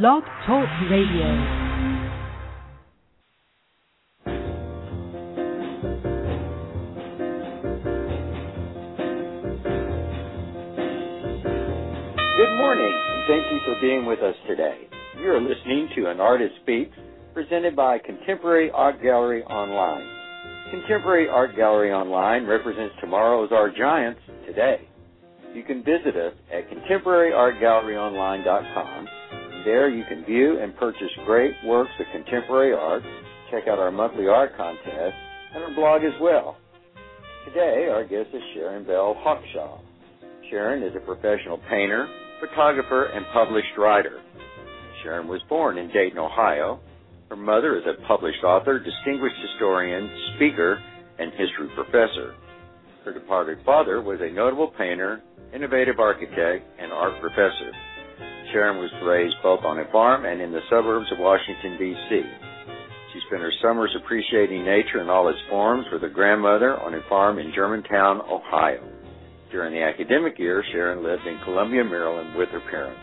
Blog Talk Radio. Good morning, and thank you for being with us today. You are listening to An Artist Speaks, presented by Contemporary Art Gallery Online. Contemporary Art Gallery Online represents tomorrow's art giants today. You can visit us at contemporaryartgalleryonline.com. There you can view and purchase great works of contemporary art, check out our monthly art contest, and our blog as well. Today, our guest is Sharon Belle Hawkshawe. Sharon is a professional painter, photographer, and published writer. Sharon was born in Dayton, Ohio. Her mother is a published author, distinguished historian, speaker, and history professor. Her departed father was a notable painter, innovative architect, and art professor. Sharon was raised both on a farm and in the suburbs of Washington, D.C. She spent her summers appreciating nature in all its forms with her grandmother on a farm in Germantown, Ohio. During the academic year, Sharon lived in Columbia, Maryland with her parents.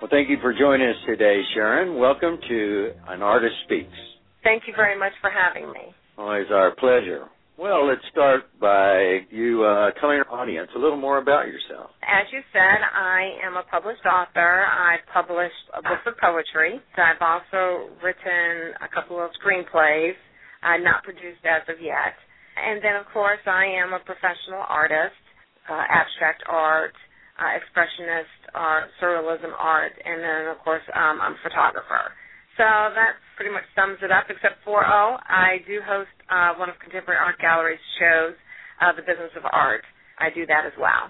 Well, thank you for joining us today, Sharon. Welcome to An Artist Speaks. Thank you very much for having me. Always our pleasure. Well, let's start by you uh, telling our audience a little more about yourself. As you said, I am a published author. I've published a book of poetry. I've also written a couple of screenplays, uh, not produced as of yet. And then, of course, I am a professional artist, uh, abstract art, uh, expressionist art, surrealism art, and then, of course, um, I'm a photographer. So that pretty much sums it up, except for, oh, I do host uh, one of Contemporary Art Gallery's shows, uh, The Business of Art. I do that as well.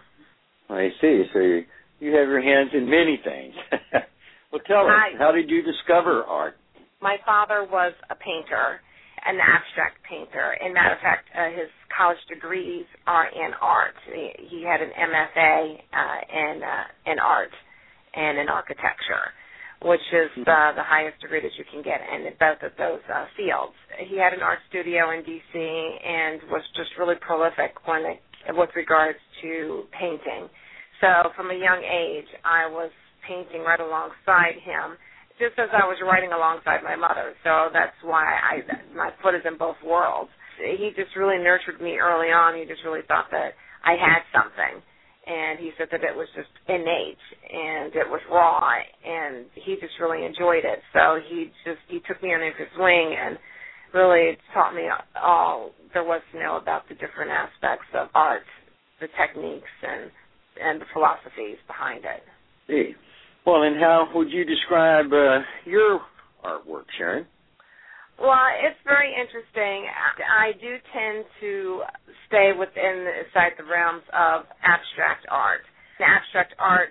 I see. So you, you have your hands in many things. well, tell us, Hi. how did you discover art? My father was a painter, an abstract painter. In matter of fact, uh, his college degrees are in art. He, he had an MFA uh, in uh, in art and in architecture which is uh, the highest degree that you can get in both of those uh, fields. He had an art studio in D.C. and was just really prolific when it, with regards to painting. So from a young age, I was painting right alongside him, just as I was writing alongside my mother. So that's why I my foot is in both worlds. He just really nurtured me early on. He just really thought that I had something and he said that it was just innate and it was raw and he just really enjoyed it so he just he took me under his wing and really taught me all there was to know about the different aspects of art the techniques and and the philosophies behind it See. Well, and how would you describe uh, your artwork, Sharon? Well, it's very interesting. I do tend to stay within inside the realms of abstract art. Abstract art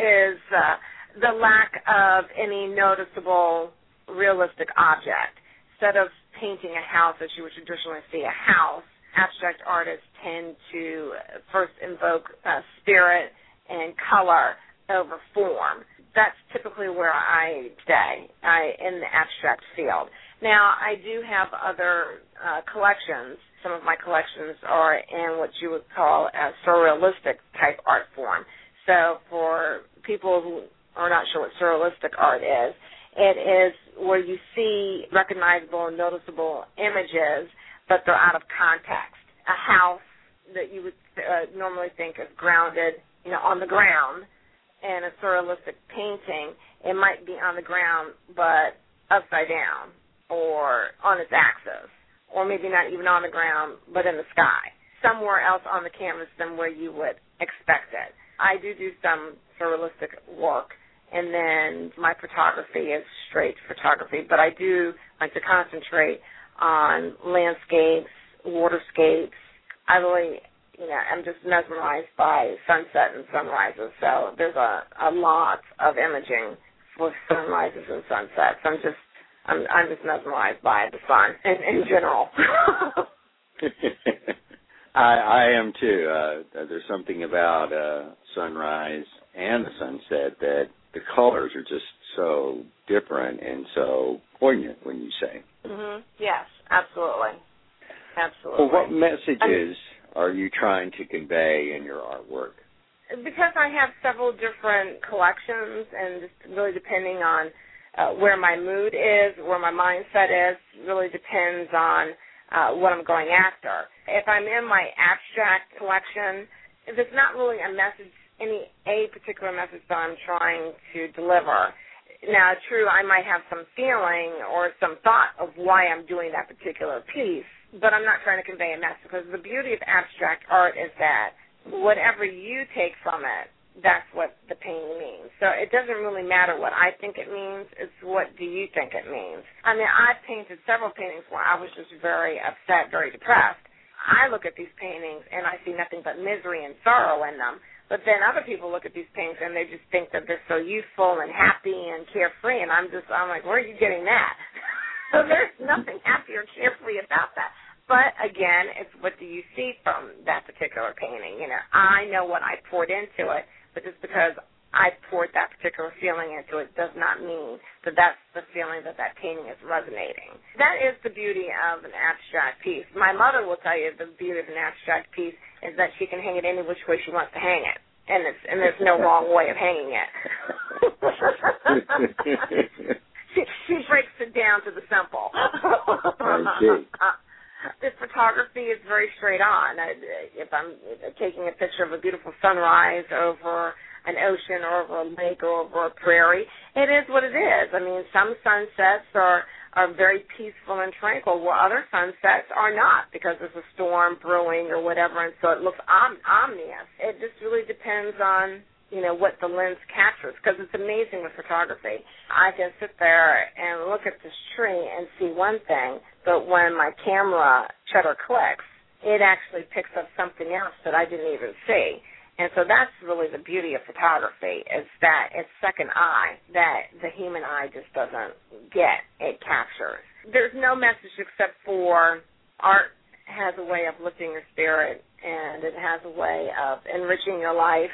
is uh, the lack of any noticeable realistic object. Instead of painting a house as you would traditionally see a house, abstract artists tend to first invoke uh, spirit and color over form. That's typically where I stay I, in the abstract field. Now, I do have other uh, collections. Some of my collections are in what you would call a surrealistic type art form. So, for people who are not sure what surrealistic art is, it is where you see recognizable and noticeable images, but they're out of context. A house that you would uh, normally think is grounded, you know, on the ground, and a surrealistic painting, it might be on the ground but upside down or on its axis, or maybe not even on the ground, but in the sky, somewhere else on the canvas than where you would expect it. I do do some surrealistic work, and then my photography is straight photography, but I do like to concentrate on landscapes, waterscapes. I really, you know, I'm just mesmerized by sunset and sunrises. So there's a, a lot of imaging for sunrises and sunsets. I'm just I'm I'm just mesmerized by the sun in, in general. I I am too. Uh, there's something about uh, sunrise and the sunset that the colors are just so different and so poignant when you say. hmm Yes, absolutely, absolutely. Well, what messages are you trying to convey in your artwork? Because I have several different collections, and just really depending on uh, where my mood is, where my mindset is, really depends on uh, what I'm going after. If I'm in my abstract collection, if it's not really a message, any a particular message that I'm trying to deliver. Now, true, I might have some feeling or some thought of why I'm doing that particular piece, but I'm not trying to convey a message because the beauty of abstract art is that whatever you take from it, that's what the painting means. So it doesn't really matter what I think it means, it's what do you think it means. I mean, I've painted several paintings where I was just very upset, very depressed. I look at these paintings and I see nothing but misery and sorrow in them. But then other people look at these paintings and they just think that they're so youthful and happy and carefree and I'm just I'm like, where are you getting that? so there's nothing happy or carefree about that. But again, it's what do you see from that particular painting? You know, I know what I poured into it, but just because I poured that particular feeling into it does not mean that that's the feeling that that painting is resonating. That is the beauty of an abstract piece. My mother will tell you the beauty of an abstract piece is that she can hang it any which way she wants to hang it, and it's and there's no wrong way of hanging it. she, she breaks it down to the simple. I see the photography is very straight on. If I'm taking a picture of a beautiful sunrise over an ocean or over a lake or over a prairie, it is what it is. I mean, some sunsets are are very peaceful and tranquil, while other sunsets are not because there's a storm brewing or whatever, and so it looks om- ominous. It just really depends on you know what the lens captures because it's amazing with photography. I can sit there and look at this tree and see one thing, but when my camera shutter clicks, it actually picks up something else that I didn't even see. And so that's really the beauty of photography is that it's second eye that the human eye just doesn't get. It captures. There's no message except for art has a way of lifting your spirit and it has a way of enriching your life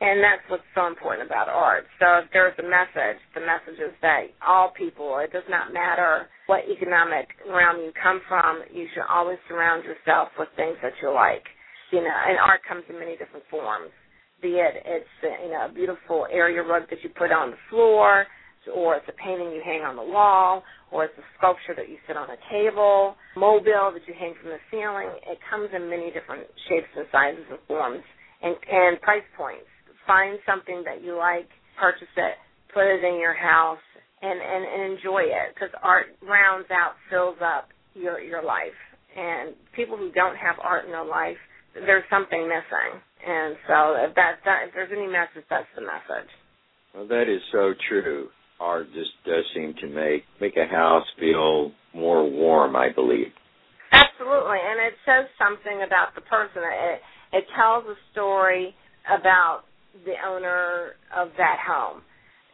and that's what's so important about art. So if there's a message, the message is that all people, it does not matter what economic realm you come from, you should always surround yourself with things that you like. You know, and art comes in many different forms. Be it it's uh, you know a beautiful area rug that you put on the floor, or it's a painting you hang on the wall, or it's a sculpture that you sit on a table, mobile that you hang from the ceiling. It comes in many different shapes and sizes and forms and, and price points find something that you like, purchase it, put it in your house, and and, and enjoy it because art rounds out, fills up your your life. And people who don't have art in their life, there's something missing. And so if that, that if there's any message, that's the message. Well, that is so true. Art just does seem to make make a house feel more warm, I believe. Absolutely, and it says something about the person. It it tells a story about the owner of that home.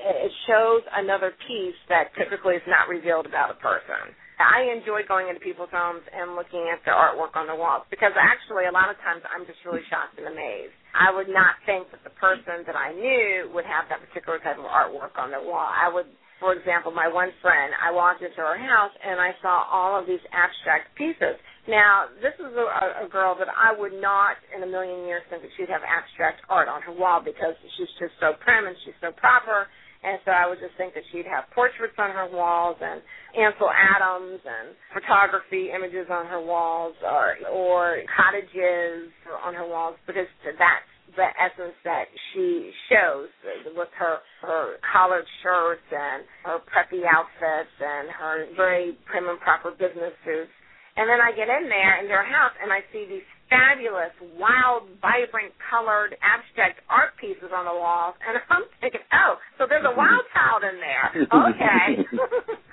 It shows another piece that typically is not revealed about a person. I enjoy going into people's homes and looking at their artwork on the walls because actually a lot of times I'm just really shocked and amazed. I would not think that the person that I knew would have that particular type of artwork on their wall. I would for example, my one friend, I walked into her house and I saw all of these abstract pieces. Now, this is a, a girl that I would not in a million years think that she'd have abstract art on her wall because she's just so prim and she's so proper. And so I would just think that she'd have portraits on her walls and Ansel Adams and photography images on her walls or or cottages on her walls because that's the essence that she shows with her her collared shirts and her preppy outfits and her very prim and proper business suits. And then I get in there in their house and I see these fabulous, wild, vibrant, colored, abstract art pieces on the walls, and I'm thinking, oh, so there's a wild child in there. Okay,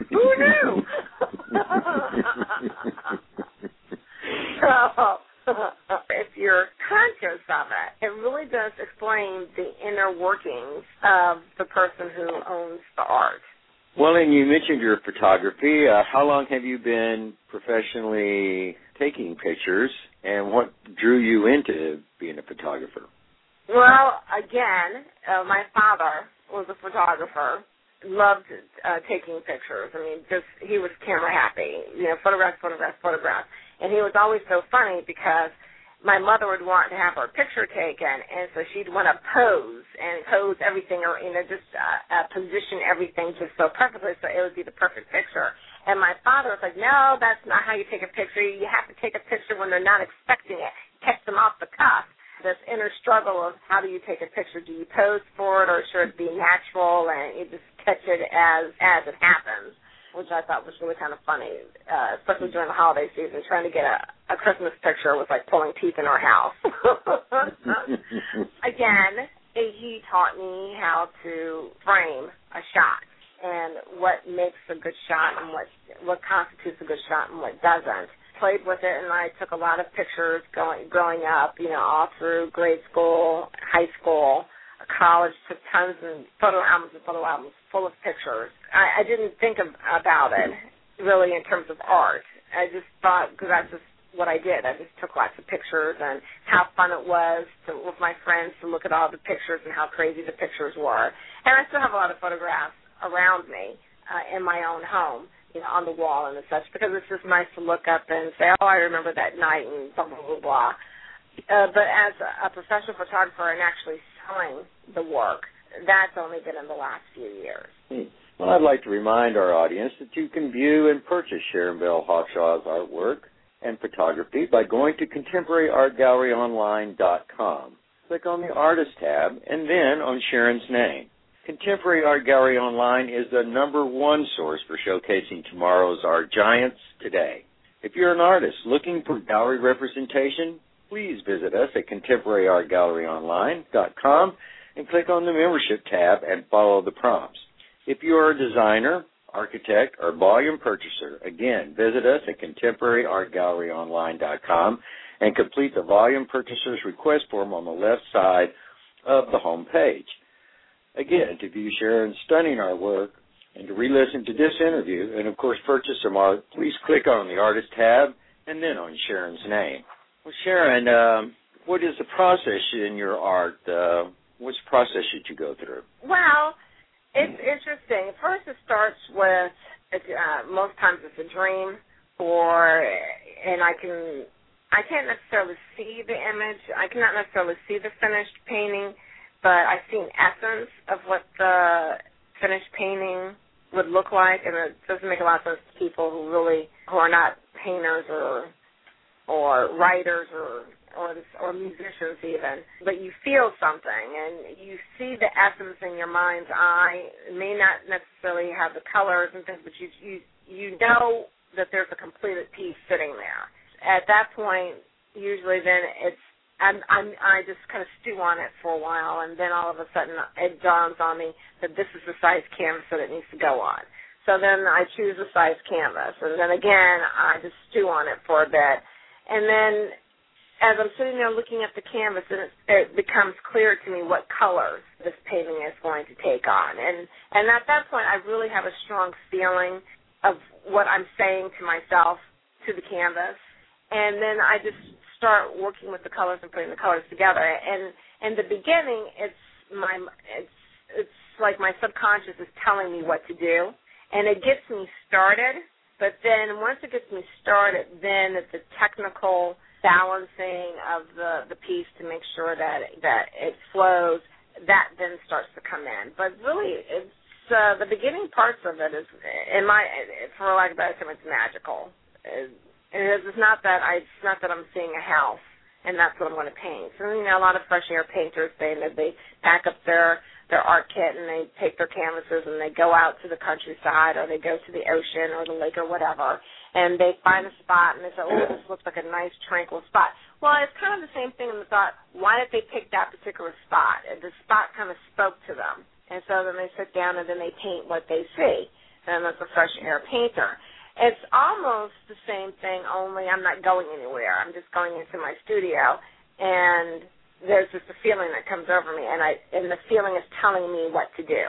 who knew? so if you're conscious of it, it really does explain the inner workings of the person who owns the art. Well, and you mentioned your photography. Uh, how long have you been professionally taking pictures, and what drew you into being a photographer? Well, again, uh, my father was a photographer. Loved uh, taking pictures. I mean, just he was camera happy. You know, photograph, photograph, photograph. And he was always so funny because my mother would want to have her picture taken, and so she'd want to pose and pose everything, or you know, just uh, uh, position everything just so perfectly, so it would be the perfect picture. And my father was like, "No, that's not how you take a picture. You have to take a picture when they're not expecting it. Catch them off the cuff." This inner struggle of how do you take a picture? Do you pose for it, or should it be natural and you just catch it as as it happens? which I thought was really kind of funny, uh, especially during the holiday season. Trying to get a, a Christmas picture was like pulling teeth in our house. Again, he taught me how to frame a shot and what makes a good shot and what what constitutes a good shot and what doesn't. Played with it, and I took a lot of pictures going growing up. You know, all through grade school, high school college took tons of photo albums and photo albums full of pictures. I, I didn't think of, about it really in terms of art. I just thought because that's just what I did. I just took lots of pictures and how fun it was to with my friends to look at all the pictures and how crazy the pictures were. And I still have a lot of photographs around me uh, in my own home, you know, on the wall and such because it's just nice to look up and say, oh, I remember that night and blah blah blah blah. Uh, but as a, professional photographer and actually selling the work, that's only been in the last few years. Hmm. Well, I'd like to remind our audience that you can view and purchase Sharon Belle Hawkshawe's artwork and photography by going to contemporaryartgalleryonline.com. Click on the Artist tab and then on Sharon's name. Contemporary Art Gallery Online is the number one source for showcasing tomorrow's art giants today. If you're an artist looking for gallery representation, please visit us at contemporaryartgalleryonline.com and click on the membership tab and follow the prompts. If you are a designer, architect, or volume purchaser, again, visit us at contemporaryartgalleryonline.com and complete the volume purchaser's request form on the left side of the home page. Again, to view Sharon's stunning artwork and to re-listen to this interview and of course purchase some art, please click on the artist tab and then on Sharon's name. Well, Sharon, um, what is the process in your art? Uh, which process should you go through? Well, it's interesting. First, it starts with uh, most times it's a dream, or and I can I can't necessarily see the image. I cannot necessarily see the finished painting, but I see an essence of what the finished painting would look like, and it doesn't make a lot of sense to people who really who are not painters or or writers or or or musicians even, but you feel something and you see the essence in your mind's eye. It may not necessarily have the colors and things, but you you you know that there's a completed piece sitting there. At that point, usually then it's I'm, I'm I just kind of stew on it for a while, and then all of a sudden it dawns on me that this is the size canvas that it needs to go on. So then I choose a size canvas, and then again I just stew on it for a bit and then as I'm sitting there looking at the canvas, and it, becomes clear to me what colors this painting is going to take on. And and at that point, I really have a strong feeling of what I'm saying to myself to the canvas, and then I just start working with the colors and putting the colors together. And in the beginning, it's my it's it's like my subconscious is telling me what to do, and it gets me started but then once it gets me started, then it's a technical balancing of the the piece to make sure that that it flows. That then starts to come in. But really, it's uh, the beginning parts of it is, in my, for lack of better term, it's magical. It, it's not that I, it's not that I'm seeing a house and that's what I'm going to paint. So you know, a lot of fresh air painters they they pack up their their art kit and they take their canvases and they go out to the countryside or they go to the ocean or the lake or whatever and they find a spot and they say, oh, this looks like a nice tranquil spot. Well, it's kind of the same thing in the thought, why did they pick that particular spot? And the spot kind of spoke to them. And so then they sit down and then they paint what they see. And that's a fresh air painter. It's almost the same thing, only I'm not going anywhere. I'm just going into my studio and there's just a feeling that comes over me, and I and the feeling is telling me what to do.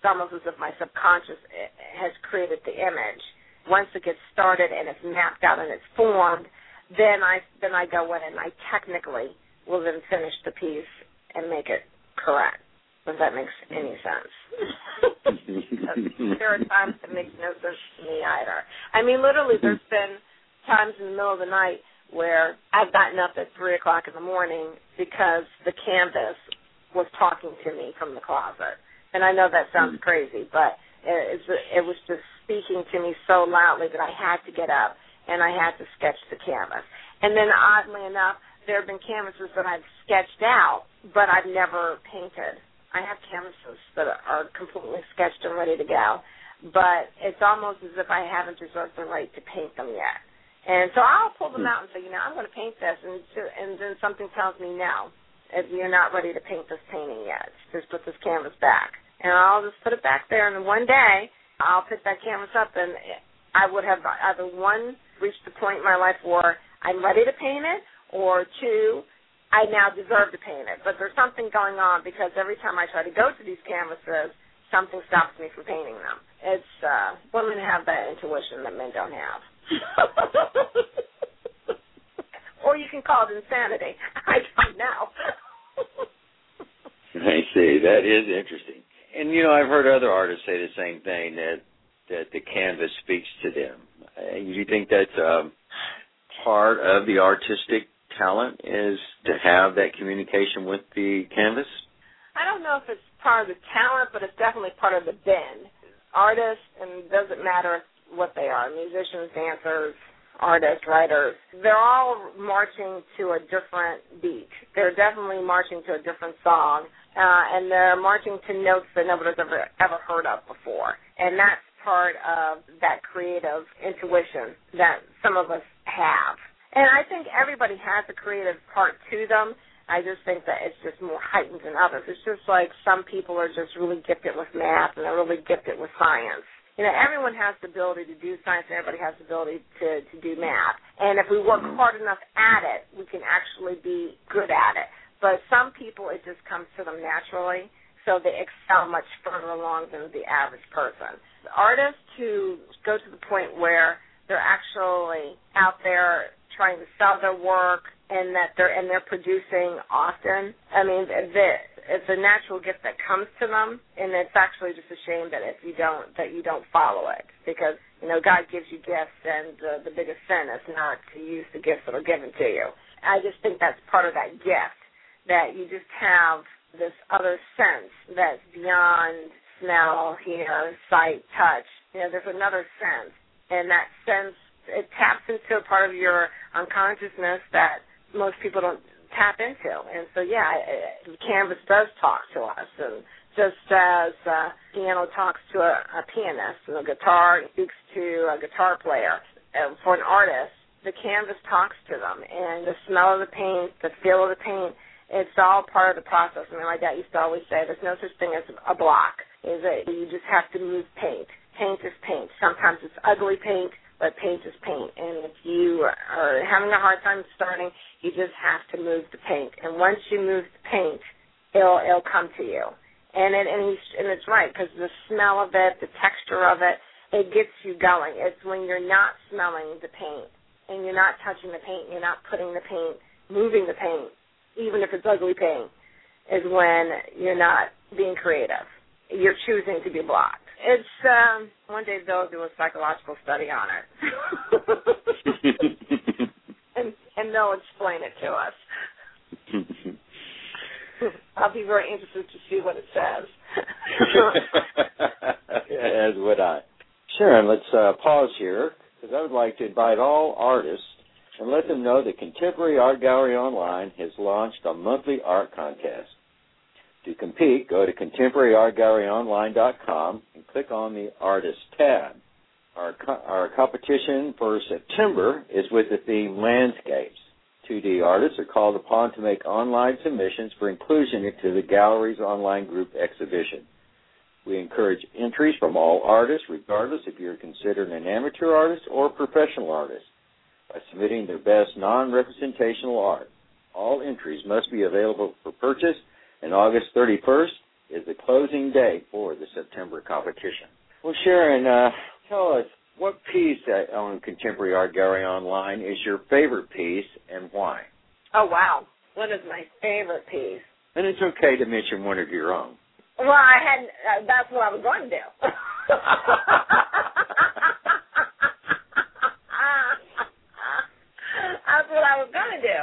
It's almost as if my subconscious eh, has created the image. Once it gets started and it's mapped out and it's formed, then I then I go in and I technically will then finish the piece and make it correct. If that makes any sense. there are times that makes no sense to me either. I mean, literally, there's been times in the middle of the night where I've gotten up at three o'clock in the morning because the canvas was talking to me from the closet. And I know that sounds mm-hmm. crazy, but it, it was just speaking to me so loudly that I had to get up and I had to sketch the canvas. And then oddly enough, there have been canvases that I've sketched out, but I've never painted. I have canvases that are completely sketched and ready to go, but it's almost as if I haven't reserved the right to paint them yet. And so I'll pull them hmm. out and say, you know, I'm going to paint this, and and then something tells me no, you're not ready to paint this painting yet. Just put this canvas back, and I'll just put it back there. And one day I'll pick that canvas up, and I would have either one reached the point in my life where I'm ready to paint it, or two, I now deserve to paint it. But there's something going on because every time I try to go to these canvases, something stops me from painting them. It's uh women have that intuition that men don't have. or you can call it insanity. I don't know. I see. That is interesting. And you know, I've heard other artists say the same thing that that the canvas speaks to them. Uh, you think that's um, part of the artistic talent is to have that communication with the canvas? I don't know if it's part of the talent, but it's definitely part of the den. Artists, and it doesn't matter what they are, musicians, dancers, artists, writers, they're all marching to a different beat. They're definitely marching to a different song, uh, and they're marching to notes that nobody's ever ever heard of before. And that's part of that creative intuition that some of us have. And I think everybody has a creative part to them. I just think that it's just more heightened than others. It's just like some people are just really gifted with math and they're really gifted with science. You know, everyone has the ability to do science and everybody has the ability to, to do math. And if we work mm-hmm. hard enough at it, we can actually be good at it. But some people, it just comes to them naturally, so they excel much further along than the average person. The artists who go to the point where they're actually out there trying to sell their work and that they're and they're producing often. I mean, it's a natural gift that comes to them, and it's actually just a shame that if you don't that you don't follow it because you know God gives you gifts, and uh, the biggest sin is not to use the gifts that are given to you. I just think that's part of that gift that you just have this other sense that's beyond smell, hear, sight, touch. You know, there's another sense, and that sense it taps into a part of your unconsciousness that most people don't tap into. And so, yeah, it, canvas does talk to us, and just as uh, piano talks to a, a pianist, and a guitar speaks to a guitar player. And for an artist, the canvas talks to them, and the smell of the paint, the feel of the paint it's all part of the process. I mean, my dad used to always say, "There's no such thing as a block. Is it? You just have to move paint. Paint is paint. Sometimes it's ugly paint, but paint is paint. And if you are having a hard time starting, you just have to move the paint. And once you move the paint, it'll it'll come to you. And it, and he's and it's right because the smell of it, the texture of it, it gets you going. It's when you're not smelling the paint and you're not touching the paint, you're not putting the paint, moving the paint even if it's ugly paint, is when you're not being creative. You're choosing to be blocked. It's um, one day they'll do a psychological study on it, and and they'll explain it to us. I'll be very interested to see what it says. As would I. Sharon, let's uh, pause here because I would like to invite all artists and let them know that Contemporary Art Gallery Online has launched a monthly art contest. To compete, go to contemporaryartgalleryonline.com and click on the Artist tab. Our, co- our competition for September is with the theme Landscapes. 2D artists are called upon to make online submissions for inclusion into the gallery's online group exhibition. We encourage entries from all artists, regardless if you're considered an amateur artist or professional artist by submitting their best non-representational art. All entries must be available for purchase, and August 31st is the closing day for the September competition. Well, Sharon, uh, tell us what piece on Contemporary Art Gallery Online is your favorite piece and why? Oh, wow. What is my favorite piece? And it's okay to mention one of your own. Well, I had uh, that's what I was going to do. that's what I was going to do.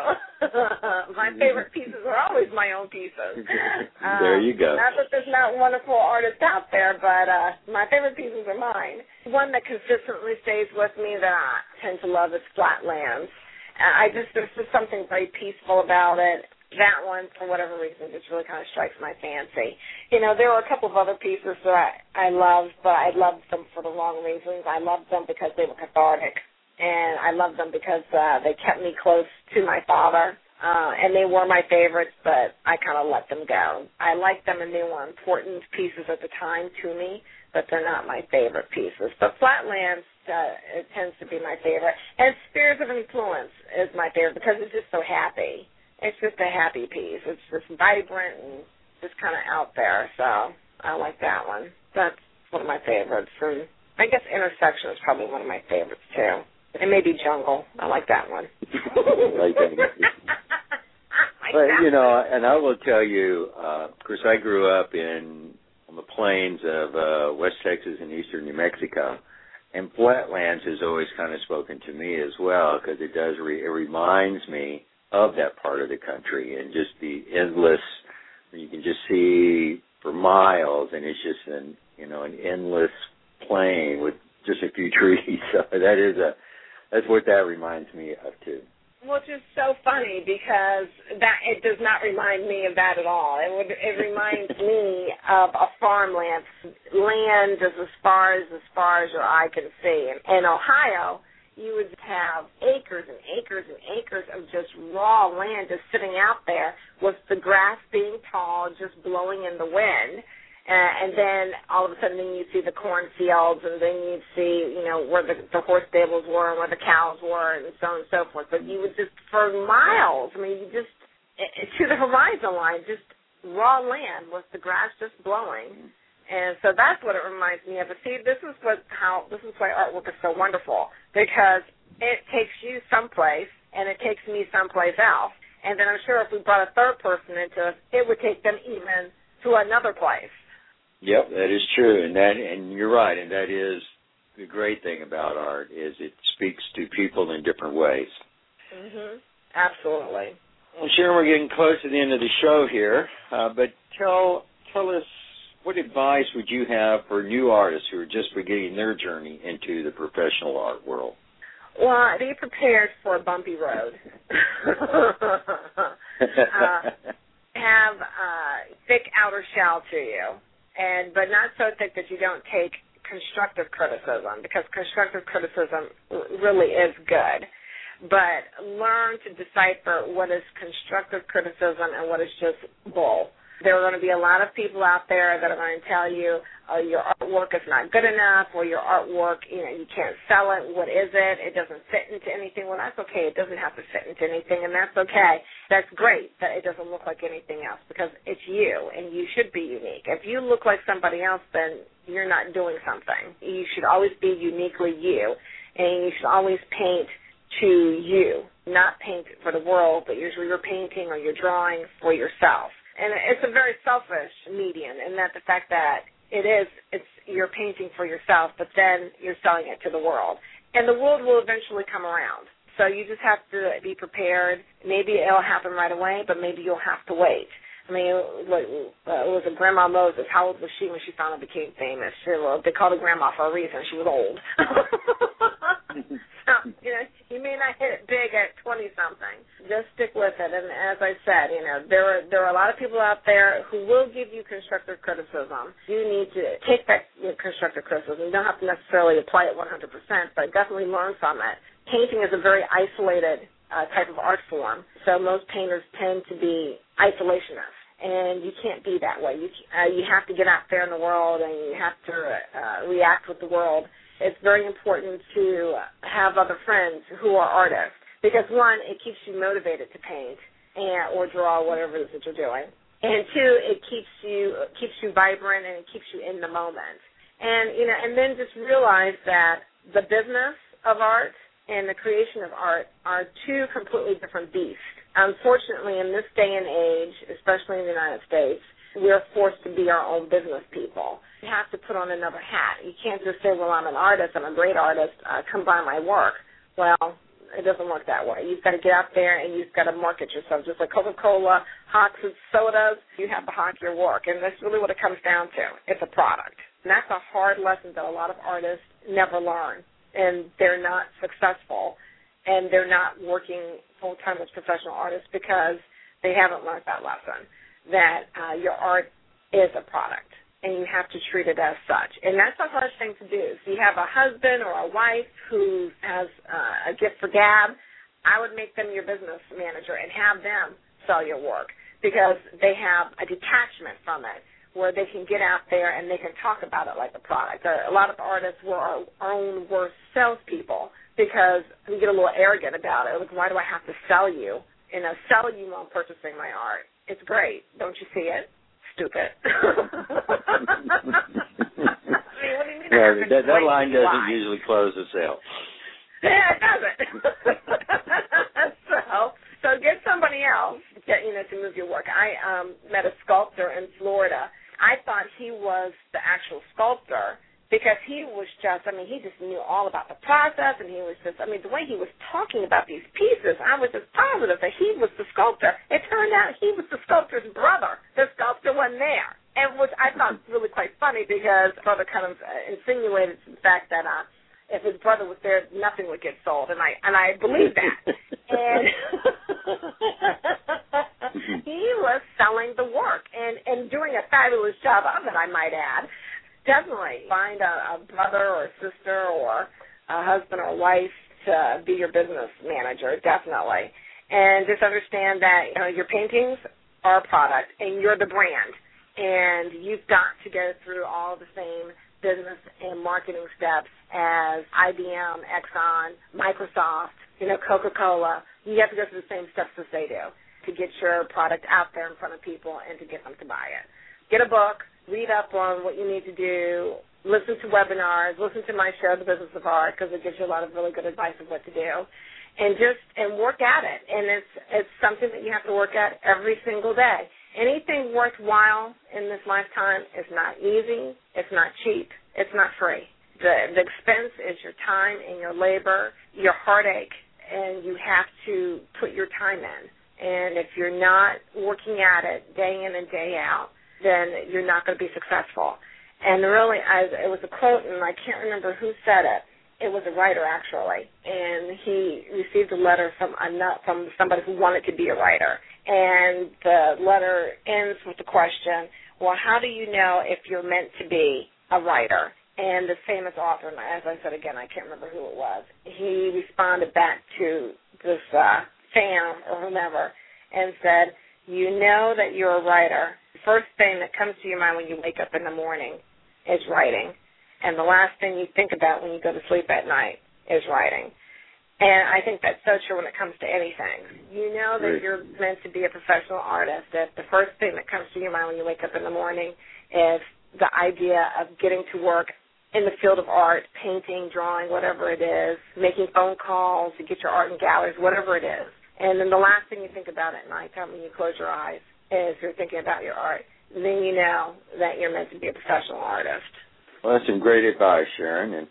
my favorite pieces are all include my own pieces. there um, you go. Not that there's not wonderful artists out there, but uh, my favorite pieces are mine. One that consistently stays with me that I tend to love is Flatlands. I just there's just something very peaceful about it. That one, for whatever reason, just really kind of strikes my fancy. You know, there were a couple of other pieces that I I loved, but I loved them for the wrong reasons. I loved them because they were cathartic, and I loved them because uh, they kept me close to my father uh, and they were my favorites, but I kind of let them go. I liked them, and they were important pieces at the time to me, but they're not my favorite pieces. But Flatlands uh, it tends to be my favorite, and Spheres of Influence is my favorite because it's just so happy. It's just a happy piece. It's just vibrant and just kind of out there. So I like that one. That's one of my favorites. And I guess Intersection is probably one of my favorites too. And maybe Jungle. I like that one. like that. but you know, and I will tell you, uh, of course, I grew up in on the plains of uh, West Texas and eastern New Mexico, and flatlands has always kind of spoken to me as well because it does re- it reminds me of that part of the country and just the endless. You can just see for miles, and it's just an you know an endless plain with just a few trees. So that is a that's what that reminds me of too. Which is so funny because that it does not remind me of that at all. It would it reminds me of a farmland, land as as far as as far as your eye can see. In Ohio, you would have acres and acres and acres of just raw land just sitting out there with the grass being tall, just blowing in the wind uh, and then all of a sudden then you see the cornfields and then you'd see you know where the, the horse stables were and where the cows were and so on and so forth but you would just for miles i mean you just to the horizon line just raw land with the grass just blowing. And so that's what it reminds me of. But see this is what how this is why artwork is so wonderful because it takes you someplace and it takes me someplace else. And then i'm sure if we brought a third person into it it would take them even to another place. Yep, that is true, and that and you're right, and that is the great thing about art is it speaks to people in different ways. Mhm. Absolutely. Well, Sharon, we're getting close to the end of the show here, uh, but tell tell us what advice would you have for new artists who are just beginning their journey into the professional art world? Well, be prepared for a bumpy road. uh, have a thick outer shell to you and but not so thick that you don't take constructive criticism because constructive criticism really is good. But learn to decipher what is constructive criticism and what is just bull. There are going to be a lot of people out there that are going to tell you uh, your artwork is not good enough, or your artwork, you know, you can't sell it. What is it? It doesn't fit into anything. Well, that's okay. It doesn't have to fit into anything, and that's okay. That's great that it doesn't look like anything else because it's you, and you should be unique. If you look like somebody else, then you're not doing something. You should always be uniquely you, and you should always paint to you, not paint for the world, but usually you're painting or you're drawing for yourself and it's a very selfish medium in that the fact that it is it's you're painting for yourself, but then you're selling it to the world, and the world will eventually come around. So you just have to be prepared. Maybe it'll happen right away, but maybe you'll have to wait. I mean, it was a Grandma Moses. How old was she when she finally became famous? She, well, they called her Grandma for a reason. She was old. so, you know, you may not hit it big at twenty something. Just stick with it. And as I said, you know, there are there are a lot of people out there who will give you constructive criticism. You need to take that you know, constructive criticism. You don't have to necessarily apply it 100%, but definitely learn from it. Painting is a very isolated uh, type of art form. So most painters tend to be isolationists and you can't be that way. You uh, you have to get out there in the world and you have to uh, react with the world. It's very important to have other friends who are artists because one, it keeps you motivated to paint and or draw whatever it is that you're doing, and two, it keeps you keeps you vibrant and it keeps you in the moment. And you know, and then just realize that the business of art and the creation of art are two completely different beasts unfortunately, in this day and age, especially in the United States, we're forced to be our own business people. You have to put on another hat. You can't just say, well, I'm an artist, I'm a great artist, uh, come buy my work. Well, it doesn't work that way. You've got to get out there and you've got to market yourself. Just like Coca-Cola hawks its sodas, you have to hawk your work. And that's really what it comes down to. It's a product. And that's a hard lesson that a lot of artists never learn, and they're not successful, and they're not working full time as professional artists because they haven't learned that lesson that uh, your art is a product and you have to treat it as such. And that's a hard thing to do. If you have a husband or a wife who has uh, a gift for gab, I would make them your business manager and have them sell your work because they have a detachment from it where they can get out there and they can talk about it like a product. A lot of artists were our own worst salespeople because we get a little arrogant about it. Like, why do I have to sell you? You know, sell you on purchasing my art. It's great. Don't you see it? Stupid. I mean, what do you mean? Yeah, that, that line doesn't why? usually close a sale. Yeah, it doesn't. so, so get somebody else, get, you know, to move your work. I um met a sculptor in Florida. I thought he was the actual sculptor because he was just, I mean, he just knew all about the process, and he was just, I mean, the way he was talking about these pieces, I was just positive that he was the sculptor. It turned out he was the sculptor's brother. The sculptor wasn't there, and which I thought was really quite funny because brother kind of uh, insinuated the fact that uh, if his brother was there, nothing would get sold, and I and I believe that. and he was selling the work and and doing a fabulous job of it, I might add definitely find a, a brother or a sister or a husband or wife to be your business manager, definitely. And just understand that you know your paintings are a product and you're the brand, and you've got to go through all the same business and marketing steps as IBM, Exxon, Microsoft, you know, Coca-Cola. You have to go through the same steps as they do to get your product out there in front of people and to get them to buy it. Get a book, read up on what you need to do, listen to webinars, listen to my show, The Business of Art, because it gives you a lot of really good advice of what to do, and just and work at it. And it's it's something that you have to work at every single day. Anything worthwhile in this lifetime is not easy. It's not cheap. It's not free. The the expense is your time and your labor, your heartache, and you have to put your time in. And if you're not working at it day in and day out, then you're not going to be successful. And really, I, it was a quote, and I can't remember who said it. It was a writer actually, and he received a letter from a from somebody who wanted to be a writer. And the letter ends with the question, "Well, how do you know if you're meant to be a writer?" And the famous author, and as I said again, I can't remember who it was. He responded back to this uh, fan or whomever, and said, "You know that you're a writer first thing that comes to your mind when you wake up in the morning is writing. And the last thing you think about when you go to sleep at night is writing. And I think that's so true when it comes to anything. You know that you're meant to be a professional artist. If the first thing that comes to your mind when you wake up in the morning is the idea of getting to work in the field of art, painting, drawing, whatever it is, making phone calls to get your art in galleries, whatever it is. And then the last thing you think about at night when you close your eyes if you're thinking about your art, then you know that you're meant to be a professional artist. Well, that's some great advice, Sharon. And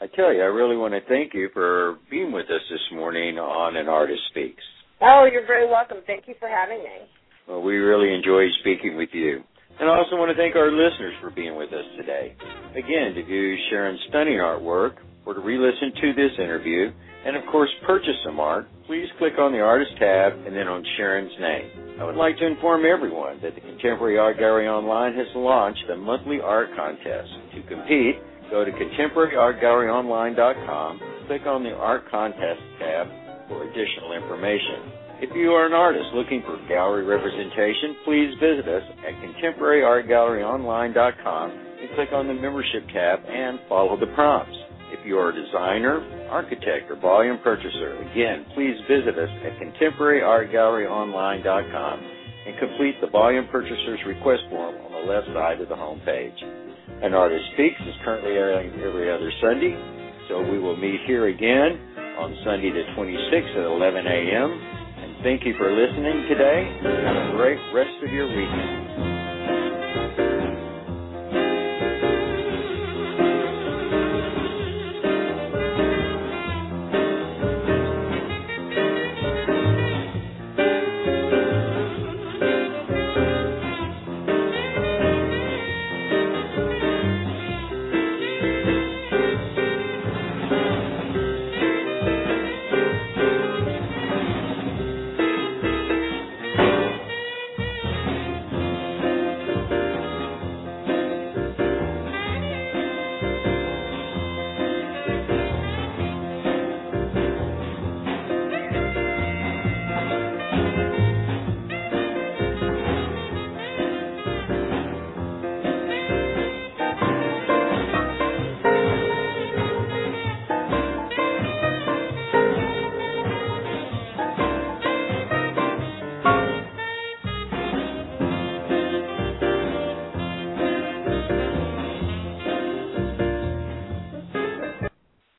I tell you, I really want to thank you for being with us this morning on An Artist Speaks. Oh, you're very welcome. Thank you for having me. Well, we really enjoy speaking with you. And I also want to thank our listeners for being with us today. Again, to view Sharon's stunning artwork or to re listen to this interview, and of course purchase some art, please click on the Artist tab and then on Sharon's name. I would like to inform everyone that the Contemporary Art Gallery Online has launched a monthly art contest. To compete, go to contemporaryartgalleryonline.com, click on the Art Contest tab for additional information. If you are an artist looking for gallery representation, please visit us at contemporaryartgalleryonline.com and click on the Membership tab and follow the prompts. If you are a designer, architect, or volume purchaser, again, please visit us at contemporaryartgalleryonline.com and complete the volume purchaser's request form on the left side of the home page. An Artist Speaks is currently airing every other Sunday, so we will meet here again on Sunday the 26th at 11 a.m. And thank you for listening today. Have a great rest of your weekend.